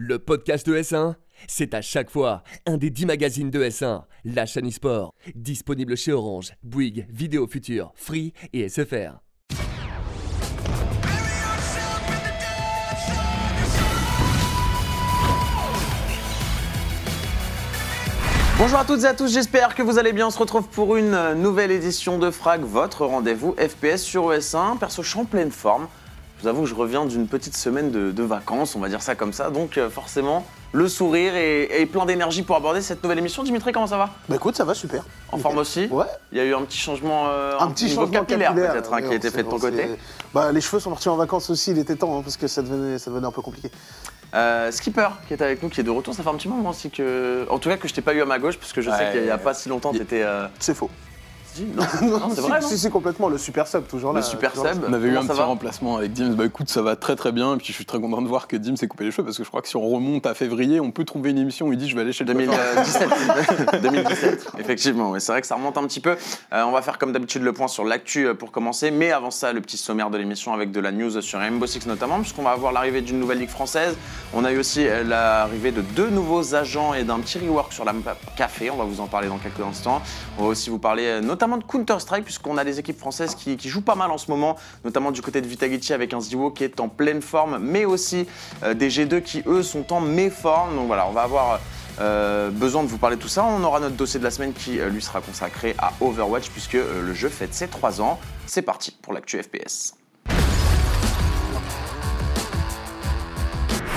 Le podcast de S1, c'est à chaque fois un des 10 magazines de S1, la chaîne e-sport, disponible chez Orange, Bouygues, Vidéo Future, Free et SFR. Bonjour à toutes et à tous, j'espère que vous allez bien. On se retrouve pour une nouvelle édition de Frag, votre rendez-vous FPS sur ES1. Perso, je en pleine forme. Je vous avoue que je reviens d'une petite semaine de, de vacances, on va dire ça comme ça. Donc euh, forcément, le sourire et, et plein d'énergie pour aborder cette nouvelle émission. Dimitri, comment ça va? Bah écoute, ça va super. En Nickel. forme aussi? Ouais. Il y a eu un petit changement, euh, Un petit changement capillaire, capillaire, peut-être hein, qui a été fait de ton côté. Bah les cheveux sont partis en vacances aussi, il était temps hein, parce que ça devenait, ça devenait un peu compliqué. Euh, Skipper qui est avec nous, qui est de retour, ça fait un petit moment aussi que. En tout cas, que je t'ai pas eu à ma gauche, parce que je sais qu'il y a pas si longtemps, Il- t'étais. Euh... C'est faux. Si, Non, non, c'est si, vrai, Si, si, complètement, le super sub, toujours là. Le super toujours là. sub. On avait eu un petit remplacement avec Dims. Bah écoute, ça va très très bien. Et puis je suis très content de voir que Dim s'est coupé les cheveux parce que je crois que si on remonte à février, on peut trouver une émission où il dit je vais aller chez le coiffeur. 2017. 2017, effectivement. oui, c'est vrai que ça remonte un petit peu. Euh, on va faire comme d'habitude le point sur l'actu euh, pour commencer. Mais avant ça, le petit sommaire de l'émission avec de la news sur Rainbow Six notamment, puisqu'on va avoir l'arrivée d'une nouvelle ligue française. On a eu aussi euh, l'arrivée de deux nouveaux agents et d'un petit rework sur la map café. On va vous en parler dans quelques instants. On va aussi vous parler euh, notamment de Counter-Strike, puisqu'on a des équipes françaises qui, jouent pas mal en ce moment, notamment du côté de Vitagichi avec un Ziwo qui est en pleine forme, mais aussi euh, des G2 qui eux sont en méforme. Donc voilà, on va avoir euh, besoin de vous parler de tout ça. On aura notre dossier de la semaine qui euh, lui sera consacré à Overwatch puisque le jeu fête ses 3 ans. C'est parti pour l'actu FPS.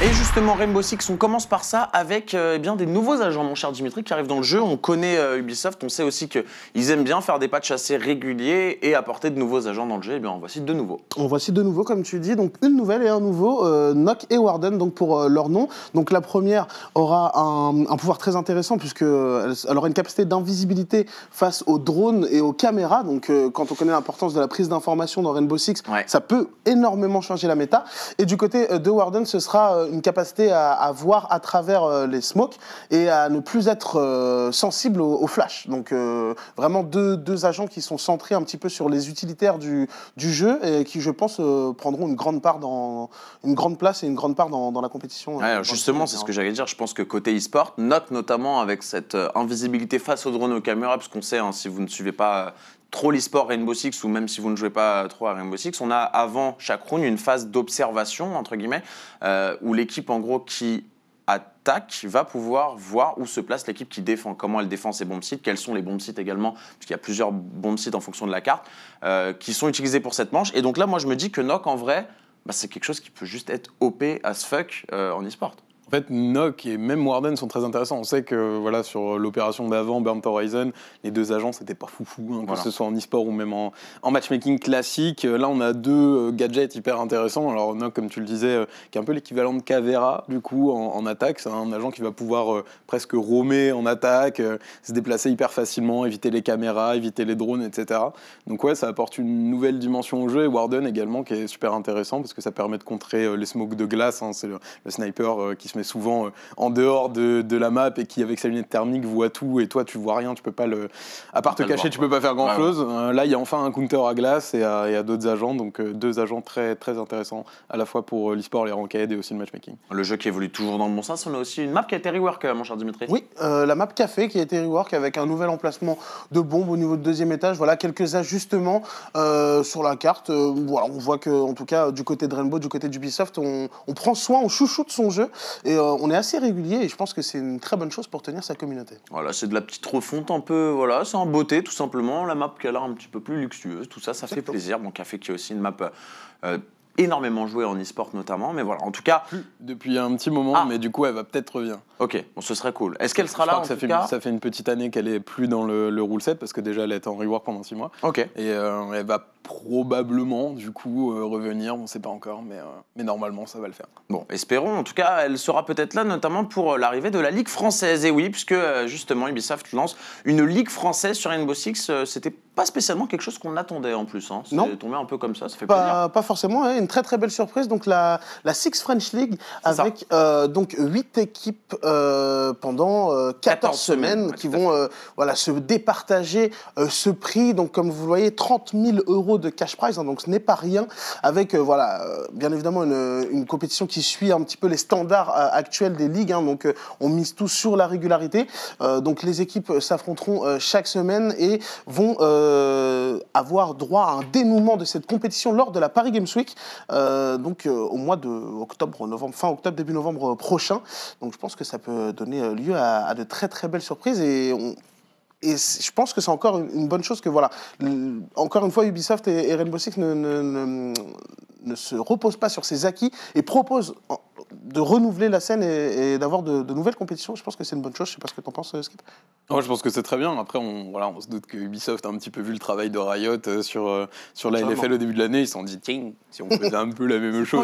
Et justement, Rainbow Six, on commence par ça avec euh, eh bien, des nouveaux agents, mon cher Dimitri, qui arrivent dans le jeu. On connaît euh, Ubisoft, on sait aussi qu'ils aiment bien faire des patchs assez réguliers et apporter de nouveaux agents dans le jeu. Et bien, en voici deux nouveaux. En voici de nouveaux, comme tu dis, donc une nouvelle et un nouveau, euh, Nock et Warden, donc pour euh, leur nom. Donc la première aura un, un pouvoir très intéressant puisque elle, aura une capacité d'invisibilité face aux drones et aux caméras. Donc quand on connaît l'importance de la prise d'information dans Rainbow Six, Ouais. ça peut énormément changer la méta. Et du côté de Warden, ce sera une capacité à, à voir à travers euh, les smokes et à ne plus être euh, sensible au, au flash. Donc euh, vraiment deux, deux agents qui sont centrés un petit peu sur les utilitaires du, du jeu et qui, je pense, prendront une grande part dans une grande place et une grande part dans, dans la compétition. Ouais, justement, c'est ce que j'allais dire. Je pense que côté e-sport, Nock notamment avec cette invisibilité face aux drones et aux caméras, parce qu'on sait, hein, si vous ne suivez pas trop l'e-sport Rainbow Six ou même si vous ne jouez pas trop à Rainbow Six, on a avant chaque round une phase d'observation, entre guillemets, euh, où l'équipe en gros qui attaque va pouvoir voir où se place l'équipe qui défend, comment elle défend ses bombes sites, quels sont les bombes sites également, puisqu'il y a plusieurs bombes sites en fonction de la carte, euh, qui sont utilisés pour cette manche. Et donc là, moi, je me dis que Nock, en vrai, bah, c'est quelque chose qui peut juste être OP as fuck euh, en e-sport. En fait, Nock et même Warden sont très intéressants. On sait que voilà, sur l'opération d'avant, Burnt Horizon, les deux agents, c'était pas foufou, hein, que Voilà. ce soit en e-sport ou même en, en matchmaking classique. Là, on a deux euh, gadgets hyper intéressants. Alors, Nock, comme tu le disais, euh, qui est un peu l'équivalent de Cavera, du coup, en, en attaque. C'est un agent qui va pouvoir euh, presque roamer en attaque, euh, se déplacer hyper facilement, éviter les caméras, éviter les drones, etc. Donc, ouais, ça apporte une nouvelle dimension au jeu. Et Warden également, qui est super intéressant parce que ça permet de contrer euh, les smokes de glace. hein. C'est le, le sniper qui se met souvent euh, en dehors de, de la map et qui, avec sa lunette thermique, voit tout et toi, tu vois rien, tu peux pas le. À part te cacher, voir, tu peux pas faire grand Ouais, chose. là, il y a enfin un counter à glace et à, et à d'autres agents, donc euh, deux agents très, très intéressants à la fois pour euh, l'e-sport, les ranked et aussi le matchmaking. Le jeu qui évolue toujours dans le bon sens. On a aussi une map qui a été rework, euh, mon cher Dimitri. Oui, euh, la map café qui a été rework avec un nouvel emplacement de bombes au niveau du deuxième étage. Voilà quelques ajustements euh, sur la carte. Euh, voilà, on voit que, en tout cas, du côté de Rainbow, du côté d'Ubisoft, on, on prend soin, on chouchoute son jeu et euh, on est assez régulier. Et je pense que c'est une très bonne chose pour tenir sa communauté. Voilà, c'est de la petite refonte un peu, voilà, c'est en beauté tout simplement. La map qui a l'air un petit peu plus luxueuse, tout ça, ça fait plaisir. Bon, Café qui est aussi une map euh, énormément jouée en e-sport notamment, mais voilà, en tout cas, Depuis un petit moment, Ah. mais du coup, elle va peut-être revenir. ok, bon, ce serait cool. Est-ce qu'elle sera Je là crois en que ça tout fait, cas ça fait une petite année qu'elle est plus dans le, le rule set parce que déjà elle était en rework pendant 6 mois. Ok. Et euh, elle va probablement, du coup, euh, revenir. On sait pas encore, mais, euh, mais normalement, ça va le faire. Bon, espérons. En tout cas, elle sera peut-être là, notamment pour euh, l'arrivée de la Ligue française. Et oui, puisque euh, justement, Ubisoft lance une Ligue française sur Rainbow Six. euh, C'était pas spécialement quelque chose qu'on attendait en plus. Hein. C'est Non. tombé un peu comme ça, ça fait plaisir. Pas, pas forcément, hein, une très très belle surprise. Donc la, la Six French League avec euh, donc huit équipes euh, pendant euh, 14, 14 semaines, semaines, ouais, qui vont euh, voilà, se départager euh, ce prix. Donc, comme vous le voyez, 30 000 euros de cash prize, hein, donc ce n'est pas rien, avec euh, voilà, euh, bien évidemment une, compétition qui suit un petit peu les standards euh, actuels des ligues. hein. donc, on mise tout sur la régularité. Donc, les équipes s'affronteront chaque semaine et vont avoir droit à un dénouement de cette compétition lors de la Paris Games Week, donc au mois de octobre, novembre, fin octobre, début novembre prochain. Donc je pense que ça peut donner lieu à, à de très très belles surprises et on- et je pense que c'est encore une, bonne chose que voilà. Encore une fois, Ubisoft et, Rainbow Six ne, ne, se reposent pas sur ses acquis et proposent en- de renouveler la scène et, et d'avoir de, de nouvelles compétitions. Je pense que c'est une bonne chose. Je sais pas ce que tu en penses, euh, Skip. Je pense que c'est très bien. Après, on, voilà, on se doute que Ubisoft a un petit peu vu le travail de Riot euh, sur, euh, sur la. LFL au début de l'année. Ils se sont dit, tiens, si on faisait un peu la même chose.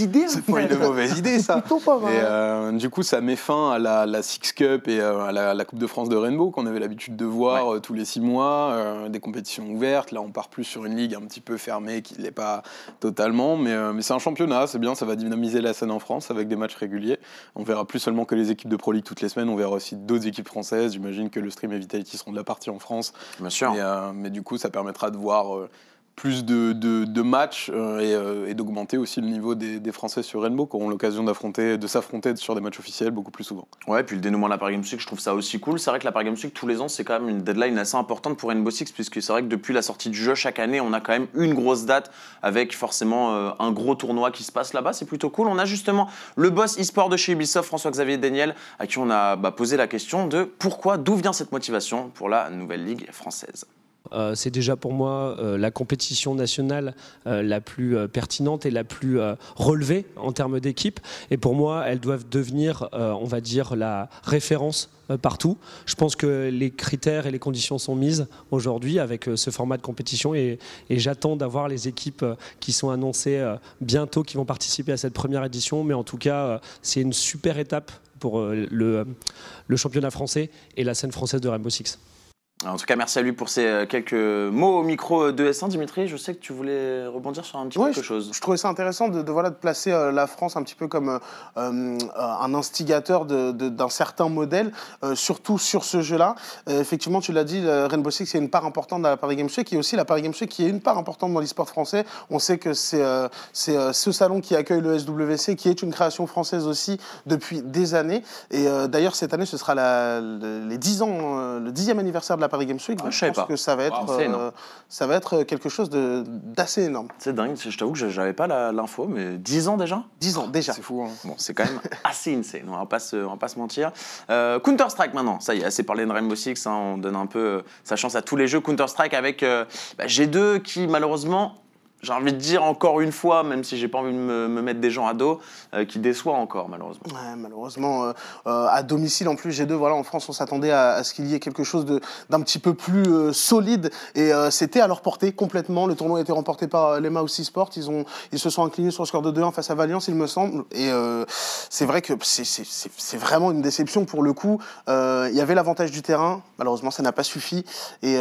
idée. C'est pas une mauvaise idée, ça. Plutôt pas mal. Et euh, du coup, ça met fin à la, la Six Cup et euh, à la, la Coupe de France de Rainbow qu'on avait l'habitude de voir euh, tous les six mois, des compétitions ouvertes. Là, on part plus sur une ligue un petit peu fermée qui ne l'est pas totalement, mais, mais c'est un championnat, c'est bien, ça va dynamiser la scène en France avec des matchs réguliers. On verra plus seulement que les équipes de Pro League toutes les semaines, on verra aussi d'autres équipes françaises. J'imagine que le Stream et Vitality seront de la partie en France, Bien sûr. mais, euh, mais du coup, ça permettra de voir. Plus de, de- matchs euh, et, euh, et d'augmenter aussi le niveau des, des Français sur Rainbow qui auront l'occasion d'affronter, de s'affronter sur des matchs officiels beaucoup plus souvent. Ouais, puis le dénouement de la Paris Games Week, je trouve ça aussi cool. C'est vrai que la Paris Games Week, tous les ans, c'est quand même une deadline assez importante pour Rainbow Six, puisque c'est vrai que depuis la sortie du jeu, chaque année, on a quand même une grosse date avec forcément euh, un gros tournoi qui se passe là-bas. C'est plutôt cool. On a justement le boss e-sport de chez Ubisoft, François-Xavier Daniel, à qui on a bah, posé la question de pourquoi, d'où vient cette motivation pour la nouvelle ligue française. Euh, c'est déjà pour moi euh, la compétition nationale euh, la plus pertinente et la plus relevée en termes d'équipe. Et pour moi, elles doivent devenir, on va dire, la référence partout. Je pense que les critères et les conditions sont mises aujourd'hui avec ce format de compétition et, j'attends d'avoir les équipes qui sont annoncées bientôt qui vont participer à cette première édition. Mais en tout cas, c'est une super étape pour le, le championnat français et la scène française de Rainbow Six. En tout cas, merci à lui pour ces euh, quelques mots au micro de S1. Dimitri, je sais que tu voulais rebondir sur un petit Ouais, quelque chose. Je trouvais ça intéressant de, de, voilà, de placer euh, la France un petit peu comme euh, euh, un instigateur d'un certain modèle, euh, surtout sur ce jeu-là. Euh, effectivement, tu l'as dit, Rainbow Six, a une part importante dans la Paris Games Week, et aussi la Paris Games Week qui est une part importante dans l'e-sport français. On sait que c'est euh, c'est, euh, ce salon qui accueille le SWC, qui est une création française aussi depuis des années. Et euh, d'ailleurs, cette année, ce sera la, les 10 ans, euh, le 10e anniversaire de la Paris Games Week. Ah, je je savais pense pas. que ça va être, Wow, euh, ça va être quelque chose de- d'assez énorme. C'est dingue, je t'avoue que j'avais pas l'info, mais 10 ans déjà 10 ans déjà. C'est fou. hein. Bon, c'est quand même assez insane, on va pas se, on va pas se mentir. Euh, Counter-Strike maintenant, ça y est, assez parlé de Rainbow Six, hein, on donne un peu euh, sa chance à tous les jeux Counter-Strike avec euh, bah, G2 qui malheureusement, j'ai envie de dire encore une fois, même si j'ai pas envie de me, me mettre des gens à dos, euh, qui déçoit encore malheureusement. Ouais, malheureusement, euh, euh, à domicile en plus, G2, voilà, en France, on s'attendait à, ce qu'il y ait quelque chose d'un petit peu plus euh, solide et c'était à leur portée complètement. Le tournoi a été remporté par les Mousy Sport. Ils, ont, ils se sont inclinés sur le score de 2-1 face à Valiance, il me semble. Et c'est vrai que c'est- vraiment une déception pour le coup. Il y avait l'avantage du terrain, malheureusement, ça n'a pas suffi et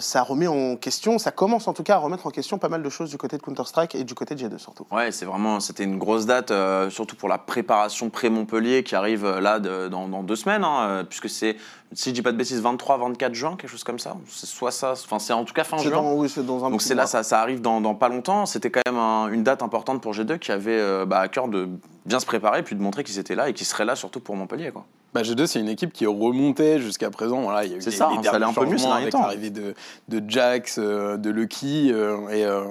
ça remet en question, ça commence en tout cas à remettre en question pas mal de choses du côté de Counter-Strike et du côté de G2 surtout. Ouais, c'est vraiment, c'était une grosse date, euh, surtout pour la préparation pré-Montpellier qui arrive euh, là dans, dans deux semaines, hein, euh, puisque c'est, si je dis pas de bêtises, 23-24 juin, quelque chose comme ça. C'est soit ça, enfin c'est en tout cas fin juin. dans, oui, c'est dans un Donc c'est là, ça, ça arrive dans, dans pas longtemps. C'était quand même un- une date importante pour G2 qui avait euh, bah, à cœur de bien se préparer puis de montrer qu'ils étaient là et qu'ils seraient là surtout pour Montpellier. Quoi. Bah, G2, c'est une équipe qui remontait jusqu'à présent. Voilà, il y a eu C'est les- ça, les hein, ça allait un peu mieux ces changements derniers avec temps. l'arrivée de, de Jax, euh, de Lucky. euh, et euh,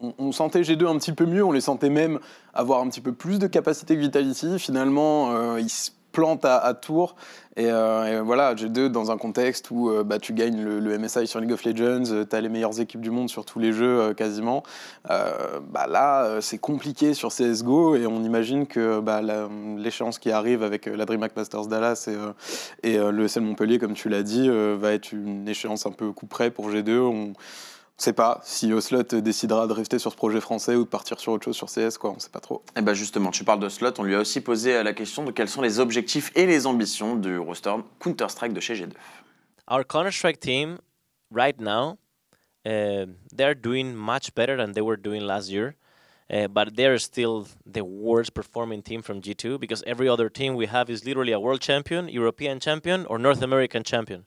on, on sentait G2 un petit peu mieux. On les sentait même avoir un petit peu plus de capacité que Vitality. Finalement, euh, ils se plantent à, Tours. Et, euh, voilà, G2 dans un contexte où euh, bah, tu gagnes le, MSI sur League of Legends, tu as les meilleures équipes du monde sur tous les jeux euh, quasiment. Euh, bah là, euh, c'est compliqué sur CSGO et on imagine que bah, l'échéance qui arrive avec euh, la DreamHack Masters Dallas et, euh, euh, le SL Montpellier, comme tu l'as dit, euh, va être une échéance un peu coup près pour G2. On ne sait pas si Oslot décidera de rester sur ce projet français ou de partir sur autre chose sur CS, quoi. on ne sait pas trop. Et bah justement, tu parles de slot, on lui a aussi posé euh, la question de quels sont les objectifs et les ambitions du roster Counter-Strike de chez G2. our Counter Strike team right now, uh, they're doing much better than they were doing last year. Uh, but they're still the worst performing team from G2 because every other team we have is literally a world champion, European champion, or North American champion.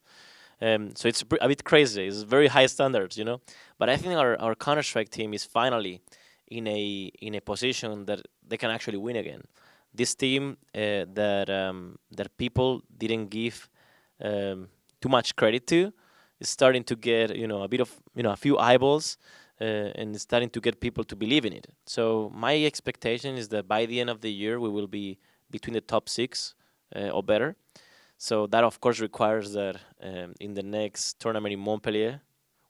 Um, so it's a bit crazy. It's very high standards, you know. But I think our, our Counter Strike team is finally in a in a position that they can actually win again. This team uh, that um, that people didn't give um, too much credit to is starting to get you know a bit of you know a few eyeballs. Uh, and starting to get people to believe in it. So my expectation is that by the end of the year we will be between the top six uh, or better. So that of course requires that um, in the next tournament in Montpellier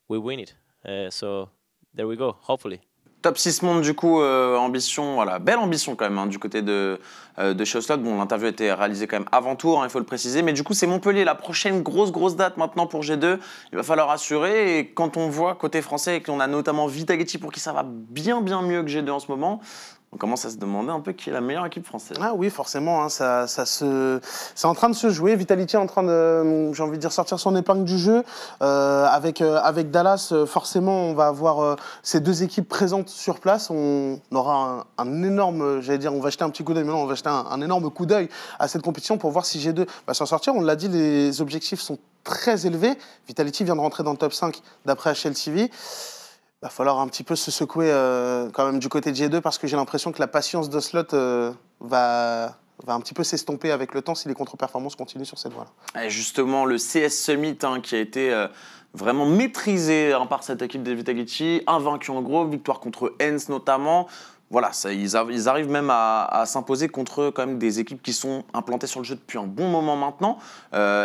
we win it. Uh, so there we go. Hopefully. Top 6 monde, du coup, euh, ambition, voilà, belle ambition quand même hein, du côté de, euh, de. Bon, l'interview a été réalisée quand même avant tour, hein, il faut le préciser. Mais du coup, c'est Montpellier, la prochaine grosse, grosse date maintenant pour G2. Il va falloir assurer. Et quand on voit côté français et qu'on a notamment Vitality pour qui ça va bien, bien mieux que G2 en ce moment, on commence à se demander un peu qui est la meilleure équipe française. Ah oui, forcément, hein, ça, ça se... c'est en train de se jouer. Vitality est en train de, j'ai envie de dire, sortir son épingle du jeu. Euh, avec, euh, avec Dallas, euh, forcément, on va avoir euh, ces deux équipes présentes sur place. On aura un, un énorme, j'allais dire, on va jeter un petit coup d'œil, mais non, on va jeter un, un énorme coup d'œil à cette compétition pour voir si G2 va s'en sortir. On l'a dit, les objectifs sont très élevés. Vitality vient de rentrer dans le top 5 d'après HLTV va falloir un petit peu se secouer euh, quand même du côté de G2 parce que j'ai l'impression que la patience de slot euh, va, un petit peu s'estomper avec le temps si les contre-performances continuent sur cette voie-là. Justement, le CS Summit hein, qui a été euh, vraiment maîtrisé hein, par cette équipe de Vitality, invaincu en gros, victoire contre Hens notamment. Voilà, ils, arrivent même à, à s'imposer contre quand même des équipes qui sont implantées sur le jeu depuis un bon moment maintenant.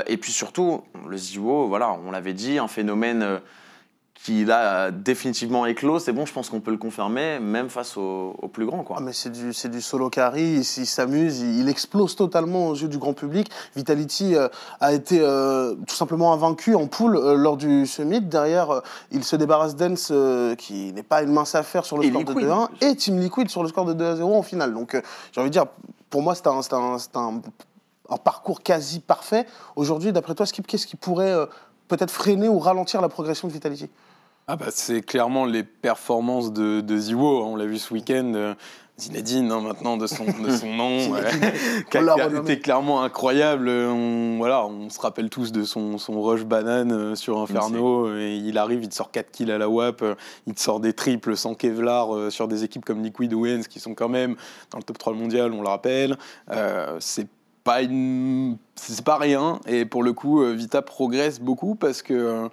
Et puis surtout, le Ziwo, voilà, on l'avait dit, un phénomène qui là a définitivement éclos. C'est bon, je pense qu'on peut le confirmer, même face aux, plus grands. Quoi. Ah, mais c'est du, c'est du solo carry, il, s'amuse, il, il explose totalement aux yeux du grand public. Vitality euh, a été euh, tout simplement invaincu en poule euh, lors du summit. Derrière, euh, il se débarrasse d'Ens, euh, qui n'est pas une mince affaire sur le Et score Liquid, de 2-1, en plus. et Team Liquid sur le score de 2-0 en finale. Donc euh, j'ai envie de dire, pour moi, c'est un, c'est un, c'est un, un parcours quasi parfait. Aujourd'hui, d'après toi, Skip, qu'est-ce qui pourrait euh, peut-être freiner ou ralentir la progression de Vitality? Ah bah, c'est clairement les performances de, de Ziwo, hein, on l'a vu ce week-end. euh, Zinedine, hein, maintenant de son, de son nom, ouais, qui a, été clairement incroyable. euh, On, voilà, on se rappelle tous de son, son rush banane euh, sur Inferno. Et il arrive, il te sort 4 kills à la WAP, il te sort des triples sans Kevlar sur des équipes comme Liquid ou Hens qui sont quand même dans le top 3 mondial, on le rappelle. Euh, c'est pas une... c'est pas rien et pour le coup Vita progresse beaucoup parce que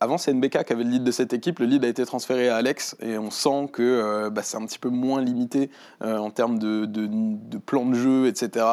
avant c'est NBK qui avait le lead de cette équipe, le lead a été transféré à Alex et on sent que euh, bah, c'est un petit peu moins limité euh, en termes de, de, de plan de jeu, etc.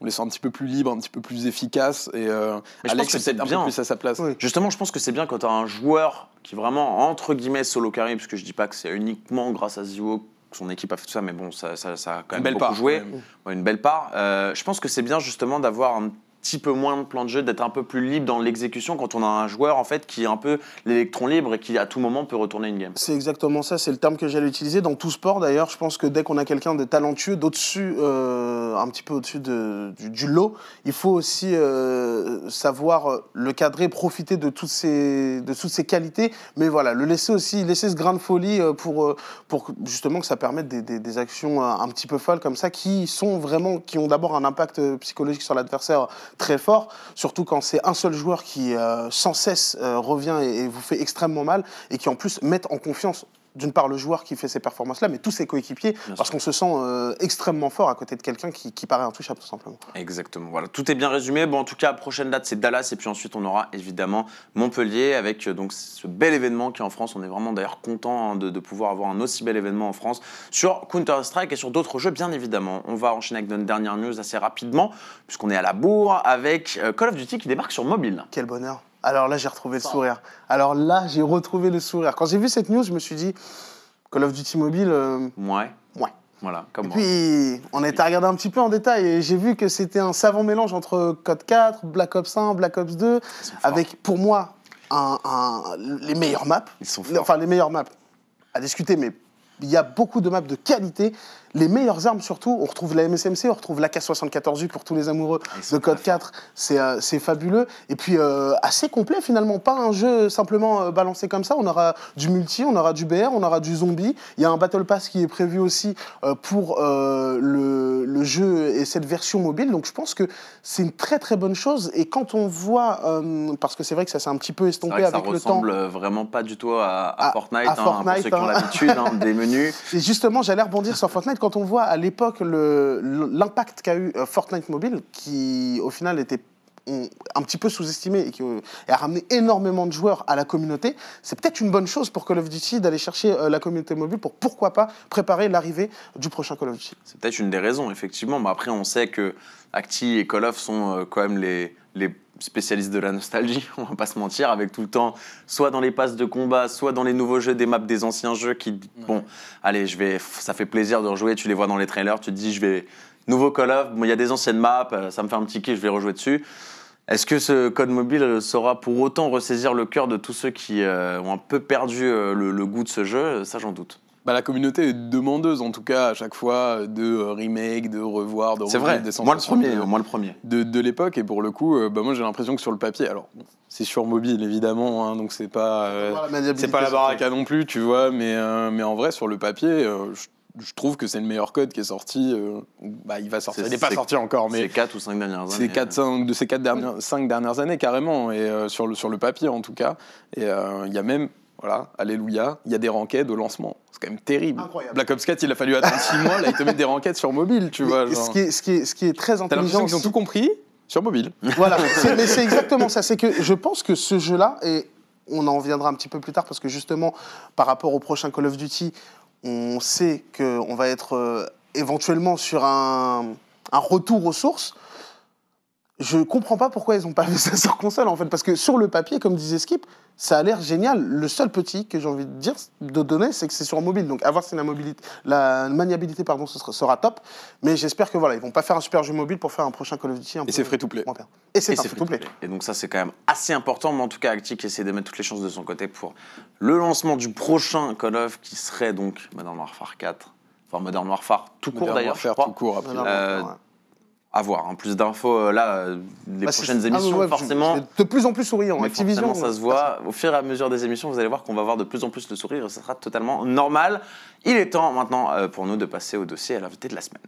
On les sent un petit peu plus libres, un petit peu plus efficaces et euh, Mais je pense Alex que est un bien. peu plus à sa place. Oui. Justement, je pense que c'est bien quand tu as un joueur qui vraiment, entre guillemets, solo carry, parce que je dis pas que c'est uniquement grâce à Ziwo que son équipe a fait tout ça, mais bon, ça, ça, ça a quand même Belle beaucoup part, joué. quand même. Ouais, une belle part. Euh, je pense que c'est bien justement d'avoir un petit peu moins de plan de jeu, d'être un peu plus libre dans l'exécution quand on a un joueur en fait qui est un peu l'électron libre et qui à tout moment peut retourner une game. C'est exactement ça, c'est le terme que j'allais utiliser dans tout sport d'ailleurs. Je pense que dès qu'on a quelqu'un de talentueux, d'au-dessus, euh, un petit peu au-dessus de- du, lot, il faut aussi euh, savoir euh, le cadrer, profiter de toutes, ses, de toutes ses qualités, mais voilà, le laisser aussi, laisser ce grain de folie pour, pour justement que ça permette des, des- des actions un petit peu folles comme ça qui sont vraiment, qui ont d'abord un impact psychologique sur l'adversaire très fort, surtout quand c'est un seul joueur qui euh, sans cesse euh, revient et, et vous fait extrêmement mal et qui en plus met en confiance d'une part le joueur qui fait ces performances-là, mais tous ses coéquipiers, Bien parce qu'on se sent euh, extrêmement fort à côté de quelqu'un qui, qui paraît intouchable tout simplement. Exactement. Voilà, tout est bien résumé. Bon, en tout cas, prochaine date c'est Dallas et puis ensuite on aura évidemment Montpellier avec euh, donc ce bel événement qui est en France. On est vraiment d'ailleurs content hein, de, de pouvoir avoir un aussi bel événement en France sur Counter Strike et sur d'autres jeux bien évidemment. On va enchaîner avec notre dernière news assez rapidement puisqu'on est à la bourre avec euh, Call of Duty qui débarque sur mobile. Quel bonheur. Alors là, j'ai retrouvé le sourire. Alors là, j'ai retrouvé le sourire. Quand j'ai vu cette news, je me suis dit, Call of Duty Mobile, euh, Ouais. ouais. Voilà, comme Et moi. puis, on a été à regarder un petit peu en détail et j'ai vu que c'était un savant mélange entre Code 4, Black Ops 1, Black Ops 2, Ils sont forts. avec, pour moi, un- un- les meilleures maps. Ils sont Les- forts. Enfin, les meilleures maps à discuter, mais il y a beaucoup de maps de qualité. Les meilleures armes surtout. On retrouve la MSMC, on retrouve l'AK-74U pour tous les amoureux de Code très forts. 4. C'est euh, c'est fabuleux. Et puis euh, assez complet finalement. Pas un jeu simplement euh, balancé comme ça. On aura du multi, on aura du BR, on aura du zombie. Il y a un Battle Pass qui est prévu aussi pour le, le jeu et cette version mobile. Donc je pense que c'est une très très bonne chose. Et quand on voit, parce que c'est vrai que ça s'est un petit peu estompé ça avec le temps. ressemble vraiment pas du tout à, à À- Fortnite, à hein, pour ceux qui ont hein. l'habitude hein, des menus. Et justement, j'allais rebondir sur Fortnite quand on voit à l'époque l'impact qu'a eu euh, Fortnite Mobile, qui au final était un petit peu sous-estimé et qui a ramené énormément de joueurs à la communauté. C'est peut-être une bonne chose pour Call of Duty d'aller chercher euh, la communauté mobile pour pourquoi pas préparer l'arrivée du prochain Call of Duty. C'est peut-être une des raisons, effectivement. Mais après, on sait que Acti et Call of sont euh, quand même les, les spécialistes de la nostalgie, on va pas se mentir, avec tout le temps, soit dans les passes de combat, soit dans les nouveaux jeux, des maps des anciens jeux qui, bon, allez, je vais, ça fait plaisir de rejouer, tu les vois dans les trailers, tu te dis, je vais, nouveau Call of, bon, il y a des anciennes maps, euh, ça me fait un petit kiff, je vais rejouer dessus. Est-ce que ce code mobile saura pour autant ressaisir le cœur de tous ceux qui euh, ont un peu perdu euh, le, le goût de ce jeu? Ça, j'en doute. Bah, la communauté est demandeuse, en tout cas, à chaque fois, de euh, remake, de revoir, de C'est vrai, des moi le sensations premier, de- moi le premier. de, de l'époque. Et pour le coup, euh, bah, moi, j'ai l'impression que sur le papier, alors, c'est sur mobile, évidemment, hein, donc c'est pas... euh, C'est pas la baraka non plus, tu vois, mais, euh, mais en vrai, sur le papier, euh, je, je trouve que c'est le meilleur code qui est sorti. euh, bah, il va sortir. Il n'est pas sorti encore, C'est mais 4 ou 5 dernières années. c'est 4, 5, de ces 4 dernières, 5 dernières années, carrément, et euh, sur, le, sur le papier en tout cas. Et euh, il y a même, voilà, alléluia, il y a des rankeds au lancement. C'est quand même terrible. Incroyable. Black Ops 4, il a fallu attendre 6 mois, là, ils te mettent des rankeds sur mobile, tu vois. Genre. ce, qui est, ce, qui est, ce qui est très intelligent, qu'ils ont tout compris sur mobile. Voilà, c'est- mais c'est exactement ça. C'est que je pense que ce jeu-là, et on en reviendra un petit peu plus tard, parce que justement, par rapport au prochain Call of Duty, on sait qu'on va être euh, éventuellement sur un, un retour aux sources. Je comprends pas pourquoi ils n'ont pas fait ça sur console, en fait, parce que sur le papier, comme disait Skip, ça a l'air génial. Le seul petit que j'ai envie de dire, de donner, c'est que c'est sur mobile. Donc, avoir si la, mobilité, la maniabilité pardon, ce sera, sera top. Mais j'espère que voilà, ils vont pas faire un super jeu mobile pour faire un prochain Call of Duty. Un Et c'est free to play. Et c'est c'est free-to-play. free-to-play. Et donc ça, c'est quand même assez important. Mais en tout cas, Actic essaie de mettre toutes les chances de son côté pour le lancement du prochain Call of qui serait donc Modern Warfare 4. Enfin, Modern Warfare tout court d'ailleurs, je crois. tout court après. Euh. À voir. En plus d'infos, euh, là, euh, les Bah, prochaines ah, émissions, ouais, forcément. De plus en plus souriant. Mais Activision. forcément, ça se voit. Au fur et à mesure des émissions, vous allez voir qu'on va voir de plus en plus de sourires et ça sera totalement normal. Il est temps maintenant euh, pour nous de passer au dossier à l'invité de la semaine.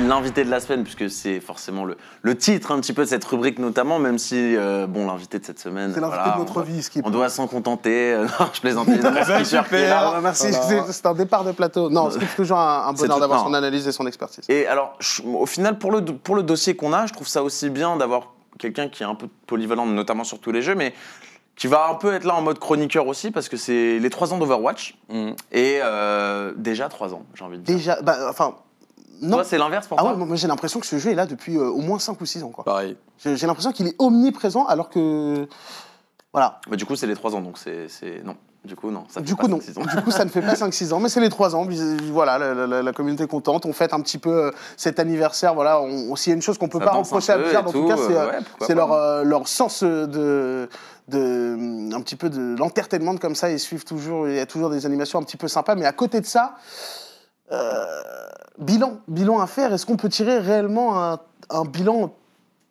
Dis l'invité de la semaine puisque c'est forcément le, le titre un petit peu de cette rubrique notamment, même si, euh, bon, l'invité de cette semaine. C'est l'invité voilà, de notre on, vie, ce qui est On doit s'en contenter. Non, je plaisante. bah. Ah, bah, merci, Voilà. c'est- un départ de plateau. Non, c'est toujours un, un bonheur d'avoir son analyse et son expertise. Et alors, je- au final, pour le, pour le dossier qu'on a, je trouve ça aussi bien d'avoir quelqu'un qui est un peu polyvalent, notamment sur tous les jeux, mais qui va un peu être là en mode chroniqueur aussi, parce que c'est les 3 ans d'Overwatch. Mm. Et euh, déjà 3 ans, j'ai envie de dire. Déjà, bah, enfin, non. Toi, c'est l'inverse pour Ah toi ouais, moi j'ai l'impression que ce jeu est là depuis euh, au moins 5 ou 6 ans. quoi. Pareil. J'ai j'ai l'impression qu'il est omniprésent alors que. Voilà. Bah, Du coup, c'est les 3 ans, donc c'est. c'est- Non. Du coup, non. Ça fait Du pas coup, non. 5-6 ans. Du coup, ça ne fait pas 5-6 ans, mais c'est les 3 ans. Voilà, la, la- la communauté est contente. On fête un petit peu euh, cet anniversaire. Voilà, on, on- s'il y a une chose qu'on peut Ça pas reprocher à Blizzard, en tout tout, cas, c'est euh, ouais, c'est leur, euh, leur sens de, de un petit peu de l'entertainment comme ça. Ils suivent toujours. Il y a toujours des animations un petit peu sympas. Mais à côté de ça, bilan, bilan à faire. Est-ce qu'on peut tirer réellement un, bilan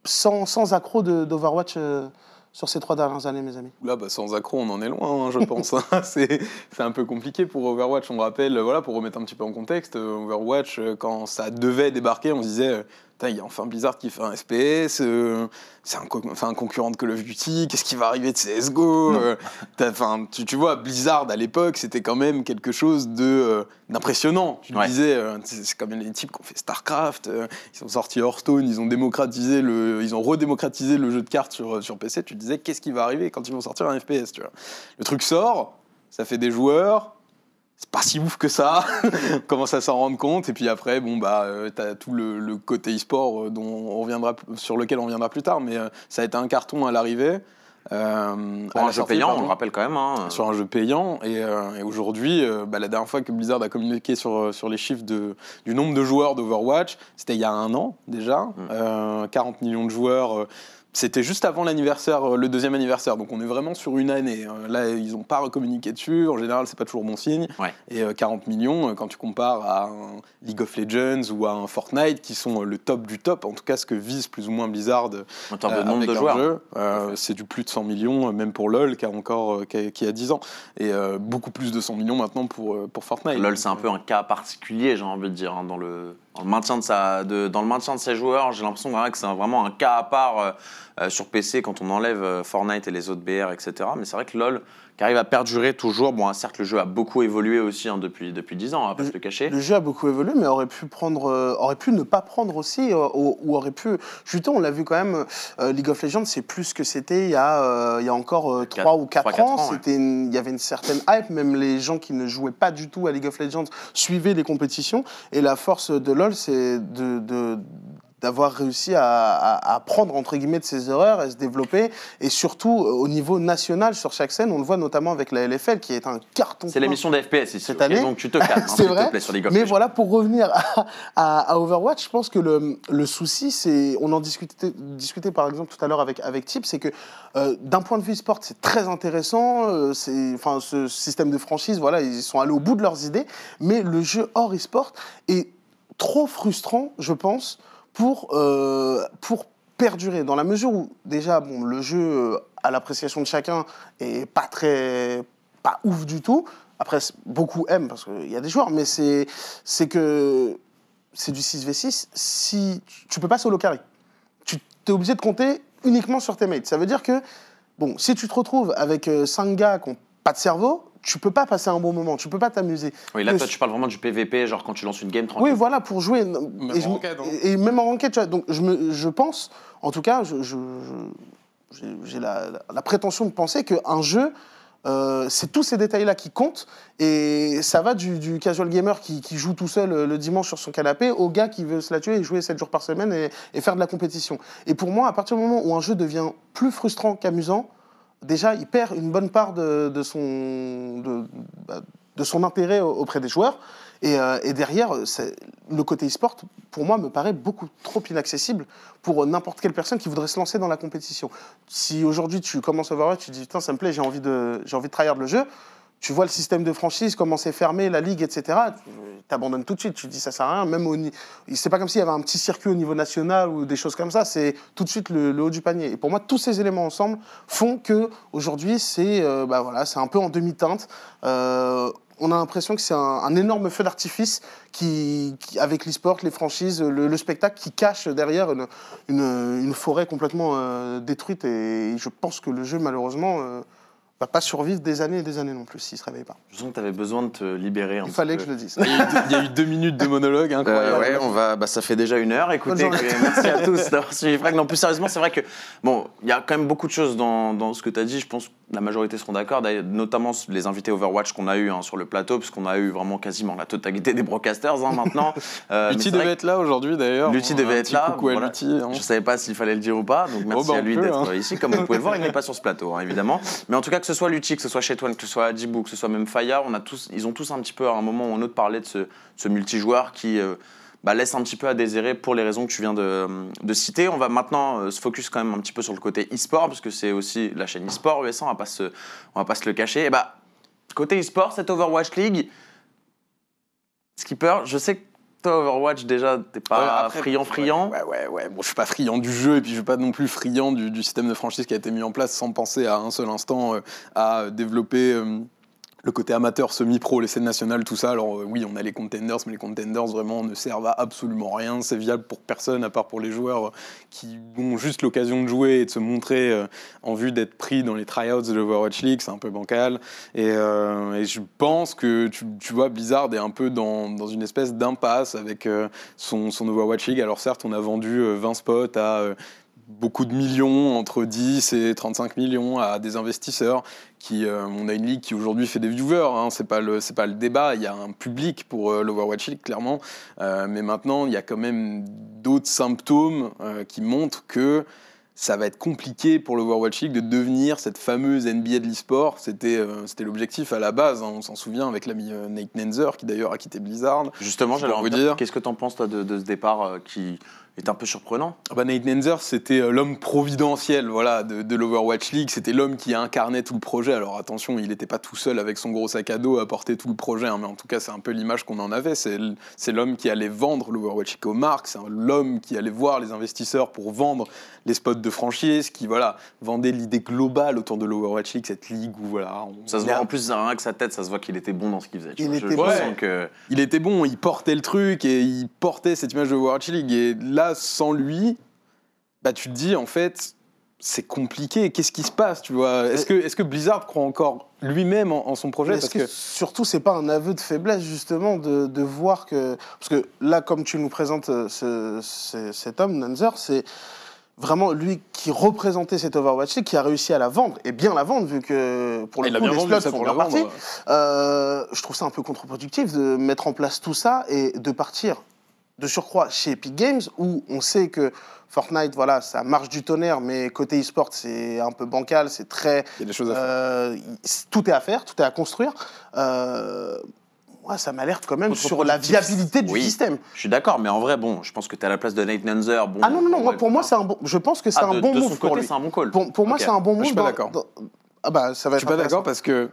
sans, sans accro de- d'Overwatch euh, sur ces trois dernières années, mes amis? Là, bah, sans accro, on en est loin, hein, je pense. hein. c'est un peu compliqué pour Overwatch. On rappelle, voilà, pour remettre un petit peu en contexte, euh, Overwatch, euh, quand ça devait débarquer, on disait, euh, il y a enfin Blizzard qui fait un FPS, euh, c'est un, co- un concurrent de Call of Duty, qu'est-ce qui va arriver de CSGO euh, tu, tu vois, Blizzard à l'époque, c'était quand même quelque chose euh, d'impressionnant. Tu Ouais. disais, euh, c'est même les types qui ont fait StarCraft, euh, ils ont sorti Hearthstone, ils ont démocratisé le, ils ont redémocratisé le jeu de cartes sur, sur PC. Tu disais, qu'est-ce qui va arriver quand ils vont sortir un FPS, tu vois Le truc sort, ça fait des joueurs, c'est pas si ouf que ça. on commence à s'en rendre compte? Et puis après, bon, bah, euh, t'as tout le, le côté e-sport euh, dont on reviendra, sur lequel on reviendra plus tard. Mais euh, ça a été un carton à l'arrivée. Pour à un la jeu sortie, payant, on le rappelle quand même. hein. sur un jeu payant. Et, et aujourd'hui, bah, la dernière fois que Blizzard a communiqué sur, sur les chiffres de, du nombre de joueurs d'Overwatch, c'était il y a un an déjà. Mm. Euh, 40 millions de joueurs. Euh, c'était juste avant l'anniversaire, euh, le deuxième anniversaire, donc on est vraiment sur une année. hein. Là, ils n'ont pas recommuniqué dessus. En général, c'est pas toujours bon signe. Ouais. Et euh, 40 millions, euh, quand tu compares à un League of Legends ou à un Fortnite, qui sont euh, le top du top, en tout cas ce que vise plus ou moins Blizzard En termes de euh, nombre avec de leur joueurs. jeu, euh, c'est du plus de 100 millions, euh, même pour LoL, qui a encore euh, qui a, qui a 10 ans. Et euh, beaucoup plus de 100 millions maintenant pour, euh, pour Fortnite. LoL, c'est un peu un cas particulier, j'ai envie de dire, hein, dans, le, dans, le maintien de sa, ses joueurs. J'ai l'impression que c'est vraiment un cas à part euh, euh, sur PC quand on enlève euh, Fortnite et les autres BR, etc. Mais c'est vrai que LoL, qui arrive à perdurer toujours, bon, certes, le jeu a beaucoup évolué aussi hein, depuis, depuis 10 ans, on va pas se le cacher. Le jeu a beaucoup évolué, mais aurait pu prendre, euh, aurait pu ne pas prendre aussi, euh, ou, ou aurait pu. Justement, on l'a vu quand même. euh, League of Legends, c'est plus ce que c'était il y a, il y a encore euh, Quatre- 3 ou 4 trois, quatre ans. C'était, il y avait une certaine hype. Même les gens qui ne jouaient pas du tout à League of Legends suivaient les compétitions. Et la force de LoL, c'est de, de- d'avoir réussi à, à, à prendre entre guillemets de ses erreurs et se développer et surtout euh, au niveau national sur chaque scène on le voit notamment avec la LFL qui est un carton C'est l'émission FPS ici. Cette année. Donc tu te calmes, hein, C'est vrai, te plaît, sur of Mais voilà, pour revenir à, à- à Overwatch, je pense que le, le souci, c'est, on en discutait, discutait par exemple tout à l'heure avec, avec Tip, c'est que euh, d'un point de vue sport, c'est très intéressant, euh, c'est, enfin, ce système de franchise, voilà, ils sont allés au bout de leurs idées, mais le jeu hors e-sport est trop frustrant, je pense, pour, euh, pour perdurer, dans la mesure où déjà, bon, le jeu, euh, à l'appréciation de chacun, est pas très, pas ouf du tout. Après, beaucoup aiment parce qu'il y a des joueurs, mais c'est que c'est du 6v6. Si tu peux pas solo carry, tu es obligé de compter uniquement sur tes mates. Ça veut dire que bon, si tu te retrouves avec 5 gars qui n'ont pas de cerveau, tu peux pas passer un bon moment, tu peux pas t'amuser. Oui, là, toi, tu parles vraiment du PVP, genre quand tu lances une game tranquille. Oui, voilà, pour jouer. et, en je me- ranked, hein. et- même en enquête, tu vois. Donc, je, me, je pense, en tout cas, je, je- je- j'ai- la, la- la prétention de penser qu'un jeu, euh, c'est tous ces détails-là qui comptent. Et ça va du, du casual gamer qui, qui joue tout seul euh, le dimanche sur son canapé au gars qui veut se la tuer et jouer 7 jours par semaine et, et faire de la compétition. Et pour moi, à partir du moment où un jeu devient plus frustrant qu'amusant, déjà, il perd une bonne part de, son, bah, de son intérêt auprès des joueurs. Et, euh, derrière, le côté e-sport, pour moi, me paraît beaucoup trop inaccessible pour n'importe quelle personne qui voudrait se lancer dans la compétition. Si aujourd'hui tu commences Overwatch, tu dis putain, ça me plaît, j'ai envie de, j'ai envie de tryhard le jeu. Tu vois le système de franchise, comment c'est fermé, la ligue, etc. Tu t'abandonnes tout de suite. Tu te dis ça sert à rien. Même au, c'est pas comme s'il y avait un petit circuit au niveau national ou des choses comme ça. C'est tout de suite le, haut du panier. Et pour moi, tous ces éléments ensemble font que aujourd'hui, c'est, euh, bah voilà, c'est un peu en demi-teinte. Euh, on a l'impression que c'est un, énorme feu d'artifice qui, avec l'e-sport, les franchises, le, le spectacle qui cache derrière une, une- forêt complètement euh, détruite. Et je pense que le jeu, malheureusement, va pas survivre des années et des années non plus s'il se réveille pas. Je sens que tu avais besoin de te libérer un Il fallait peu. que je le dise. Il y a eu deux- minutes de monologue Euh, incroyable. ouais, on va, bah, ça fait déjà une heure. Écoutez, merci à tous d'avoir suivi Frag. Non, plus sérieusement, c'est vrai que bon, il y a quand même beaucoup de choses dans, dans ce que tu as dit. Je pense que la majorité seront d'accord, notamment les invités Overwatch qu'on a eu sur le plateau, puisqu'on a eu vraiment quasiment la totalité des broadcasters hein, maintenant. Euh, Lutti devait être là aujourd'hui d'ailleurs. Lutti devait être là, Coucou à voilà. Lutti. hein. Je savais pas s'il fallait le dire ou pas, donc merci bah, à lui d'être hein. ici. Comme vous pouvez le voir, il n'est pas sur ce plateau, hein, évidemment. Mais en tout cas, que ce soit Lutti, que ce soit Chetwan, que ce soit Adibou, que ce soit même Faya, on a tous, ils ont tous un petit peu à un moment ou un autre parlé de ce, ce multijoueur qui euh, bah, laisse un petit peu à désirer pour les raisons que tu viens de, de citer. On va maintenant euh, se focus quand même un petit peu sur le côté e-sport, parce que c'est aussi la chaîne e-sport on va pas se, on va pas se le cacher. Et bah, côté e-sport, cette Overwatch League, Skipper, je sais que toi, Overwatch, déjà, t'es pas Ouais, friand, friand. Ouais, ouais, ouais. Bon, je suis pas friand du jeu et puis je suis pas non plus friand du, du système de franchise qui a été mis en place sans penser à un seul instant euh, à développer. euh, le côté amateur, semi-pro, les scènes nationales, tout ça. Alors euh, oui, on a les contenders, mais les contenders vraiment ne servent à absolument rien. C'est viable pour personne, à part pour les joueurs euh, qui ont juste l'occasion de jouer et de se montrer euh, en vue d'être pris dans les tryouts de l'Overwatch League. C'est un peu bancal. Et, je pense que, tu, vois, Blizzard est un peu dans, dans une espèce d'impasse avec son, son Overwatch League. Alors certes, on a vendu euh, 20 spots à... beaucoup de millions, entre 10 et 35 millions à des investisseurs. Qui, euh, on a une ligue qui aujourd'hui fait des viewers, hein, c'est pas le c'est pas le débat. Il y a un public pour euh, l'Overwatch League clairement, Euh, mais maintenant il y a quand même d'autres symptômes euh, qui montrent que ça va être compliqué pour l'Overwatch League de devenir cette fameuse NBA de l'e-sport. C'était euh, c'était l'objectif à la base. hein, on s'en souvient avec l'ami euh, Nate Nenzer qui d'ailleurs a quitté Blizzard. Justement, j'allais vous dire, dire. qu'est-ce que tu en penses toi, de, de ce départ euh, qui, est un peu surprenant. Ah bah, Nate Nenzer, c'était euh, l'homme providentiel voilà, de, de l'Overwatch League. C'était l'homme qui incarnait tout le projet. Alors attention, il n'était pas tout seul avec son gros sac à dos à porter tout le projet, hein, mais en tout cas, c'est un peu l'image qu'on en avait. C'est l'homme qui allait vendre l'Overwatch League aux marques, c'est l'homme qui allait voir les investisseurs pour vendre les spots de franchise, qui voilà, vendait l'idée globale autour de l'Overwatch League, cette ligue où voilà, on- Ça se voit en plus, rien que sa tête, ça se voit qu'il était bon dans ce qu'il faisait. tu Il vois. était je, bon. je Ouais. sens que. il était bon, il portait le truc et il portait cette image de Overwatch League. Et là, sans lui, bah, tu te dis, en fait, c'est compliqué. Qu'est-ce qui se passe, tu vois? Est-ce que, est que Blizzard croit encore lui-même en, en son projet Parce que, que surtout, c'est pas un aveu de faiblesse, justement, de, de voir que. Parce que là, comme tu nous présentes euh, ce- ce- cet homme, Nanzer, c'est vraiment lui qui représentait cette Overwatch League, qui a réussi à la vendre, et bien la vendre, vu que pour le coup, les slots font vendre. partie. Euh, je trouve ça un peu contre-productif de mettre en place tout ça et de partir de surcroît chez Epic Games où on sait que Fortnite, voilà, ça marche du tonnerre, mais côté e-sport, c'est un peu bancal, c'est très. Il y a des choses à faire. euh, tout est à faire, tout est à construire. Euh, moi, ça m'alerte quand même sur la viabilité du Oui. système. Je suis d'accord, mais en vrai, bon, je pense que tu es à la place de Nate Nanzer. Bon, Ah non, non, non, moi, ouais, pour moi, putain. c'est un bon. Je pense que c'est Ah, un de, bon de move son pour côté, lui. c'est un bon call. Pour, pour moi, c'est un bon move. Je suis pas d'accord. Ah bah, ça va Je suis pas d'accord parce que,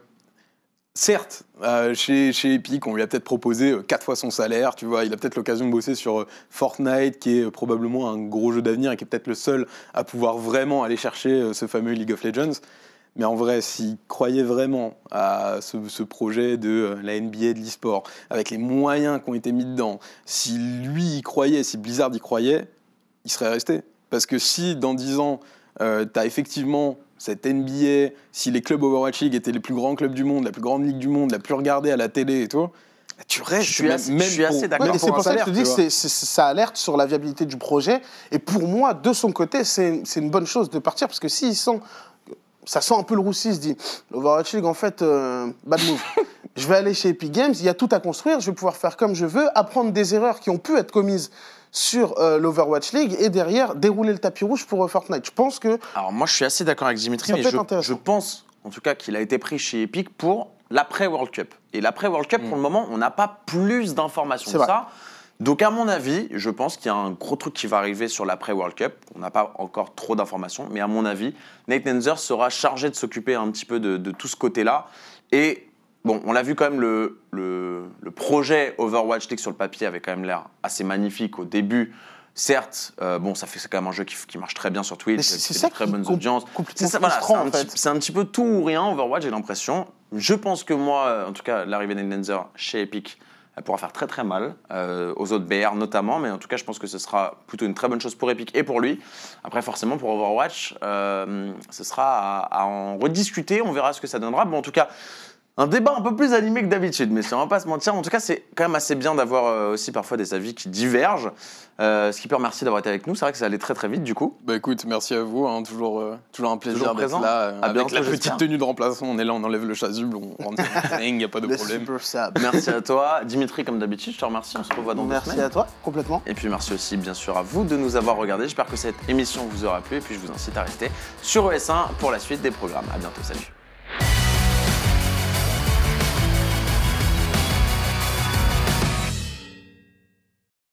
certes, euh, chez, chez Epic, on lui a peut-être proposé euh, quatre fois son salaire, tu vois, il a peut-être l'occasion de bosser sur euh, Fortnite, qui est euh, probablement un gros jeu d'avenir et qui est peut-être le seul à pouvoir vraiment aller chercher euh, ce fameux League of Legends. Mais en vrai, s'il croyait vraiment à ce, projet de euh, la NBA de l'e-sport, avec les moyens qui ont été mis dedans, si lui y croyait, si Blizzard y croyait, il serait resté. Parce que si dans 10 ans, tu as effectivement cette NBA, si les clubs Overwatch League étaient les plus grands clubs du monde, la plus grande ligue du monde, la plus regardée à la télé et tout, bah, tu restes. Je suis même- assez- même assez d'accord. Ouais, c'est pour ça que je te dis que c'est- ça alerte sur la viabilité du projet. Et pour moi, de son côté, c'est une bonne chose de partir parce que s'il sent. Ça sent un peu le roussi, se dit l'Overwatch League, en fait, euh, bad move. je vais aller chez Epic Games, il y a tout à construire, je vais pouvoir faire comme je veux, apprendre des erreurs qui ont pu être commises sur euh, l'Overwatch League et derrière dérouler le tapis rouge pour euh, Fortnite. Je pense que Alors moi, je suis assez d'accord avec Dimitri, mais je, pense, en tout cas, qu'il a été pris chez Epic pour l'après World Cup. Et l'après World Cup, pour le moment, on n'a pas plus d'informations que vrai. ça. Donc à mon avis, je pense qu'il y a un gros truc qui va arriver sur l'après World Cup. On n'a pas encore trop d'informations, mais à mon avis, Nate Nenzer sera chargé de s'occuper un petit peu de, de tout ce côté-là. Et bon, on l'a vu quand même, le, le, le projet Overwatch League sur le papier avait quand même l'air assez magnifique au début. Certes, euh, bon, ça fait c'est quand même un jeu qui, qui marche très bien sur Twitch, c'est- très bonnes audiences. C'est ça, voilà, c'est un, en fait. un petit peu tout ou rien Overwatch, j'ai l'impression. Je pense que moi, euh, en tout cas, l'arrivée d'Endenzer chez Epic, elle pourra faire très très mal euh, aux autres BR notamment, mais en tout cas, je pense que ce sera plutôt une très bonne chose pour Epic et pour lui. Après, forcément, pour Overwatch, euh, ce sera à, à en rediscuter. On verra ce que ça donnera. Bon, en tout cas. Un débat un peu plus animé que d'habitude, mais on va pas se mentir. En tout cas, c'est quand même assez bien d'avoir euh, aussi parfois des avis qui divergent. Euh, Skipper, merci d'avoir été avec nous. C'est vrai que ça allait très très vite du coup. Bah écoute, merci à vous, hein, toujours, euh, toujours un plaisir d'être présent. là. euh, À avec bientôt, la petite tenue de remplaçant, on est là, on enlève le chasuble, on rentre il n'y a pas de le problème. Merci à toi, Dimitri, comme d'habitude. Je te remercie. On se revoit dans deux Merci à toi, complètement. Et puis merci aussi bien sûr à vous de nous avoir regardés. J'espère que cette émission vous aura plu et puis je vous incite à rester sur ES1 pour la suite des programmes. À bientôt, salut.